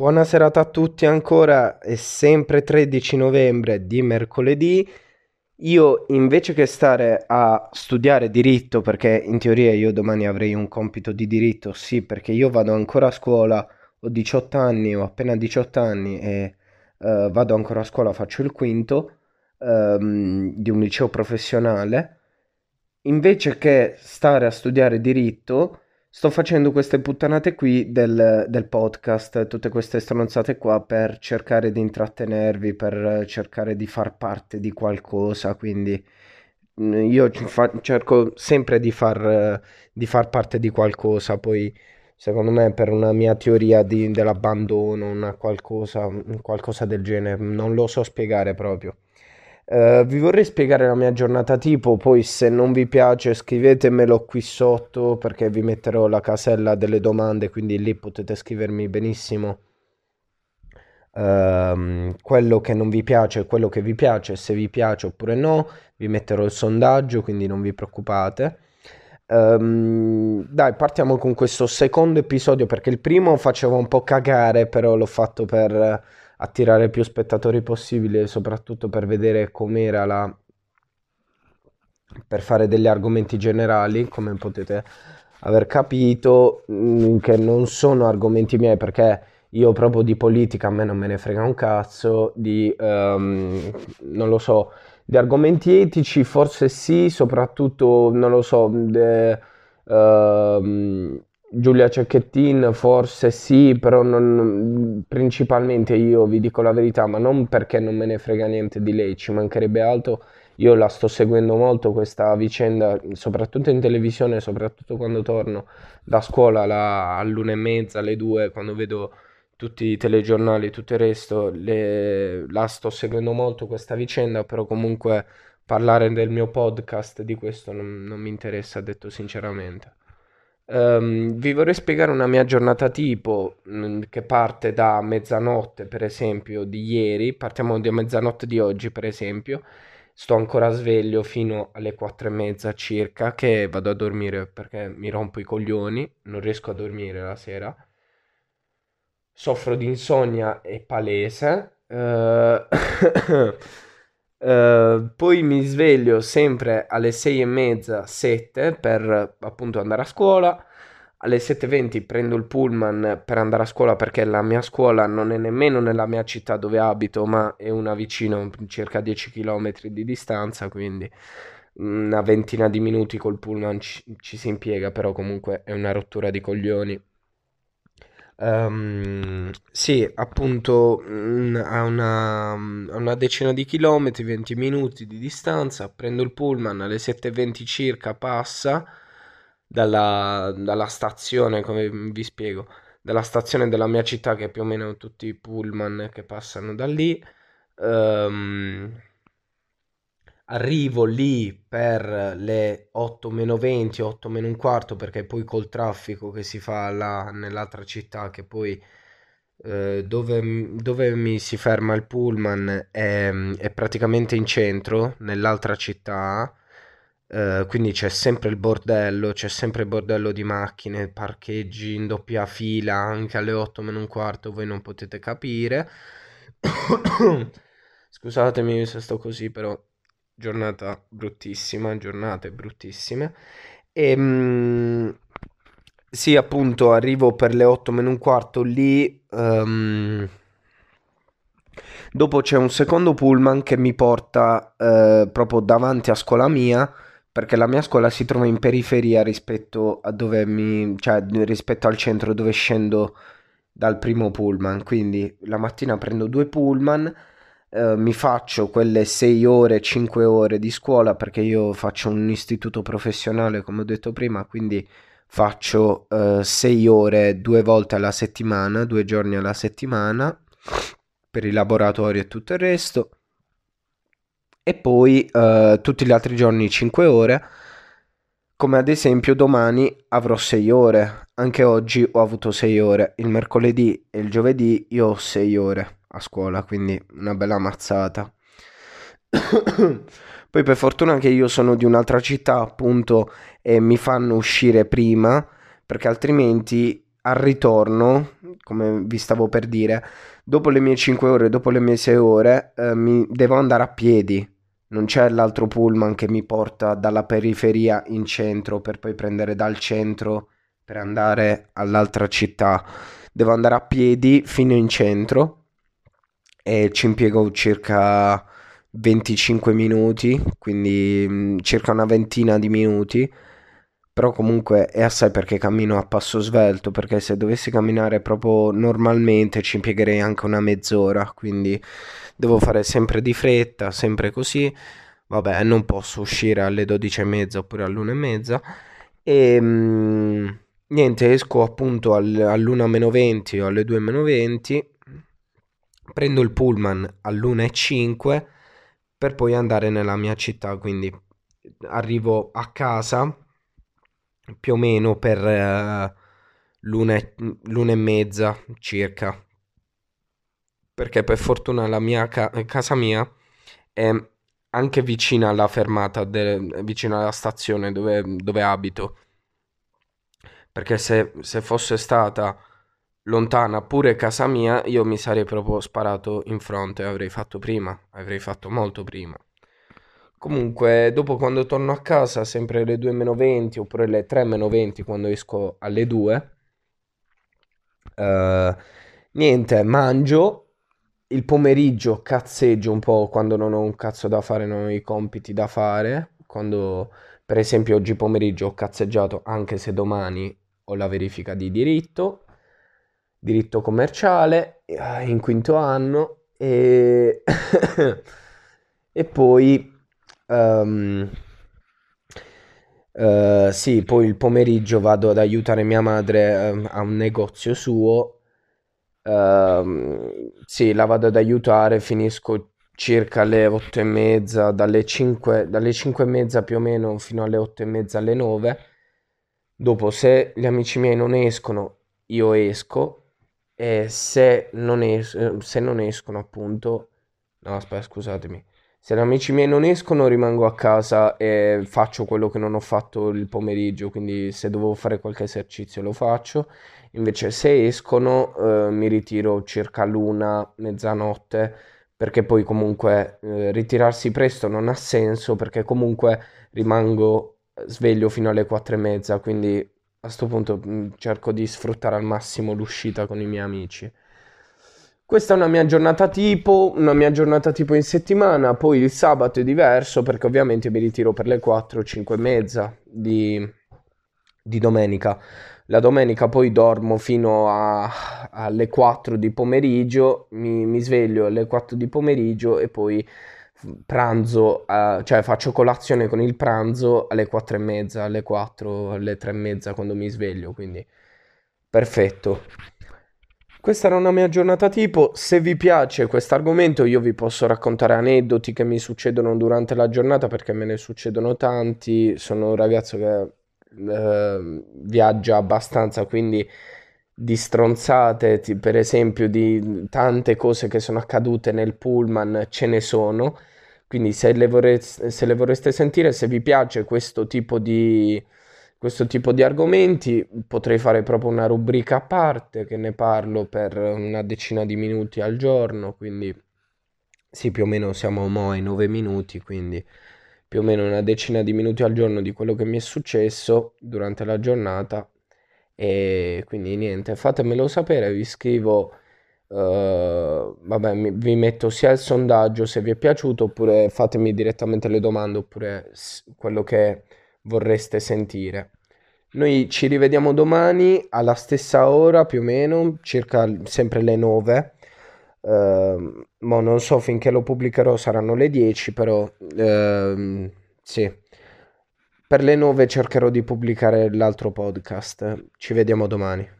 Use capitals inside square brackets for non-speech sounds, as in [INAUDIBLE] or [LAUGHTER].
Buona serata a tutti ancora, è sempre 13 novembre di mercoledì. Io invece che stare a studiare diritto, perché in teoria io domani avrei un compito di diritto, sì, perché io vado ancora a scuola, ho 18 anni, ho appena 18 anni e eh, vado ancora a scuola, faccio il quinto ehm, di un liceo professionale. Invece che stare a studiare diritto, sto facendo queste puttanate qui del, del podcast, tutte queste stronzate qua per cercare di intrattenervi, per cercare di far parte di qualcosa. Quindi mm, io fa- cerco sempre di far, di far parte di qualcosa. Poi, secondo me, per una mia teoria di- dell'abbandono, una qualcosa, qualcosa del genere, non lo so spiegare proprio. Eh, vi vorrei spiegare la mia giornata tipo, poi se non vi piace scrivetemelo qui sotto perché vi metterò la casella delle domande, quindi lì potete scrivermi benissimo ehm, quello che non vi piace quello che vi piace, se vi piace oppure no, vi metterò il sondaggio, quindi non vi preoccupate. Ehm, dai, partiamo con questo secondo episodio perché il primo faceva un po' cagare, però l'ho fatto per attirare più spettatori possibile, soprattutto per vedere com'era la... per fare degli argomenti generali, come potete aver capito, mm, che non sono argomenti miei perché io proprio di politica a me non me ne frega un cazzo, di... Um, non lo so, di argomenti etici forse sì, soprattutto, non lo so, de, uh, Giulia Cecchettin forse sì, però non, principalmente io vi dico la verità, ma non perché non me ne frega niente di lei, ci mancherebbe altro. Io la sto seguendo molto questa vicenda, soprattutto in televisione, soprattutto quando torno da scuola la, all'una e mezza, alle due, quando vedo tutti i telegiornali, tutto il resto, le, la sto seguendo molto questa vicenda, però comunque parlare del mio podcast di questo non, non mi interessa, detto sinceramente. Um, vi vorrei spiegare una mia giornata tipo mh, mm, che parte da mezzanotte, per esempio, di ieri. Partiamo da mezzanotte di oggi, per esempio. Sto ancora sveglio fino alle quattro e mezza circa, che vado a dormire perché mi rompo i coglioni, non riesco a dormire la sera. Soffro di insonnia, è palese. Uh... Uh, poi mi sveglio sempre alle 6 e mezza, 7 per appunto andare a scuola. Alle 7.20 prendo il pullman per andare a scuola perché la mia scuola non è nemmeno nella mia città dove abito, ma è una vicino, circa 10 km di distanza, quindi una ventina di minuti col pullman ci, ci si impiega, però comunque è una rottura di coglioni. Um, sì, appunto mm, a una, a una, decina di chilometri, 20 minuti di distanza, prendo il pullman alle 7.20 circa, passa dalla, dalla stazione, come vi spiego, dalla stazione della mia città, che più o meno tutti i pullman che passano da lì. Um, arrivo lì per le 8 meno 20, 8 meno un quarto, perché poi col traffico che si fa là nell'altra città, che poi eh, dove, dove, mi si ferma il pullman è, è praticamente in centro, nell'altra città. Uh, quindi c'è sempre il bordello, c'è sempre il bordello di macchine, parcheggi in doppia fila anche alle 8 meno un quarto, voi non potete capire. [COUGHS] Scusatemi se sto così, però giornata bruttissima, giornate bruttissime. E ehm, mh, sì, appunto, arrivo per le 8 meno un quarto lì. Um, dopo c'è un secondo pullman che mi porta uh, proprio davanti a scuola mia. Perché la mia scuola si trova in periferia rispetto a dove mi, cioè rispetto al centro dove scendo dal primo pullman. Quindi la mattina prendo due pullman eh, mi faccio quelle 6 ore, 5 ore di scuola perché io faccio un istituto professionale, come ho detto prima, quindi faccio 6 uh, ore due volte alla settimana, due giorni alla settimana per i laboratori e tutto il resto. E poi uh, tutti gli altri giorni 5 ore, come ad esempio domani avrò 6 ore, anche oggi ho avuto 6 ore, il mercoledì e il giovedì io ho 6 ore a scuola, quindi una bella mazzata. [COUGHS] Poi per fortuna che io sono di un'altra città, appunto, e mi fanno uscire prima, perché altrimenti al ritorno, come vi stavo per dire, dopo le mie 5 ore, dopo le mie 6 ore, eh, mi devo andare a piedi. Non c'è l'altro pullman che mi porta dalla periferia in centro per poi prendere dal centro per andare all'altra città. Devo andare a piedi fino in centro e ci impiego circa 25 minuti, quindi mm, circa una ventina di minuti. Però comunque è assai perché cammino a passo svelto, perché se dovessi camminare proprio normalmente ci impiegherei anche una mezz'ora, quindi devo fare sempre di fretta, sempre così. Vabbè, non posso uscire alle 12.30 oppure all'1.30 e mm, niente, esco appunto all'1-20 o alle 2-20, prendo il pullman all'1.05 per poi andare nella mia città, quindi arrivo a casa più o meno per uh, l'una, e, l'una e mezza circa. Perché per fortuna la mia ca- casa mia è anche vicina alla fermata, de- vicino alla stazione dove, dove abito. Perché se, se fosse stata lontana pure casa mia, io mi sarei proprio sparato in fronte, avrei fatto prima, avrei fatto molto prima. Comunque, dopo quando torno a casa, sempre le 2 meno 20 oppure le 3 meno 20 quando esco alle 2, eh, niente, mangio. Il pomeriggio cazzeggio un po' quando non ho un cazzo da fare, non ho i compiti da fare. Quando, per esempio, oggi pomeriggio ho cazzeggiato, anche se domani ho la verifica di diritto, diritto commerciale, eh, in quinto anno. E, [COUGHS] e poi Um, uh, sì, poi il pomeriggio vado ad aiutare mia madre um, a un negozio suo. Uh, sì, la vado ad aiutare, finisco circa alle otto e mezza, dalle 5, dalle 5 e mezza più o meno fino alle otto e mezza, alle 9. Dopo, se gli amici miei non escono, io esco. E se non, es- se non escono, appunto... No, aspetta, scusatemi. Se gli amici miei non escono, rimango a casa e faccio quello che non ho fatto il pomeriggio, quindi se dovevo fare qualche esercizio lo faccio. Invece se escono, eh, mi ritiro circa l'una, mezzanotte, perché poi comunque eh, ritirarsi presto non ha senso, perché comunque rimango sveglio fino alle quattro e mezza, quindi a questo punto mm, cerco di sfruttare al massimo l'uscita con i miei amici. Questa è una mia giornata tipo, una mia giornata tipo in settimana, poi il sabato è diverso perché ovviamente mi ritiro per le 4, 5 e mezza di, di domenica. La domenica poi dormo fino a, alle 4 di pomeriggio, mi, mi, sveglio alle 4 di pomeriggio e poi pranzo, uh, cioè faccio colazione con il pranzo alle 4 e mezza, alle 4, alle 3 e mezza quando mi sveglio, quindi perfetto. Questa era una mia giornata tipo, se vi piace questo argomento io vi posso raccontare aneddoti che mi succedono durante la giornata perché me ne succedono tanti, sono un ragazzo che eh, viaggia abbastanza, quindi di stronzate, per esempio di tante cose che sono accadute nel pullman ce ne sono, quindi se le, vorreste, se le vorreste sentire, se vi piace questo tipo di questo tipo di argomenti. Potrei fare proprio una rubrica a parte che ne parlo per una decina di minuti al giorno, quindi sì, più o meno siamo mo ai 9 minuti, quindi più o meno una decina di minuti al giorno di quello che mi è successo durante la giornata. E quindi niente, fatemelo sapere, vi scrivo. Uh, vabbè, mi, vi metto sia il sondaggio se vi è piaciuto, oppure fatemi direttamente le domande, oppure quello che vorreste sentire. Noi ci rivediamo domani alla stessa ora più o meno, circa sempre le 9. Uh, ehm, ma non so finché lo pubblicherò saranno le 10, però uh, sì. Per le 9 cercherò di pubblicare l'altro podcast. Ci vediamo domani.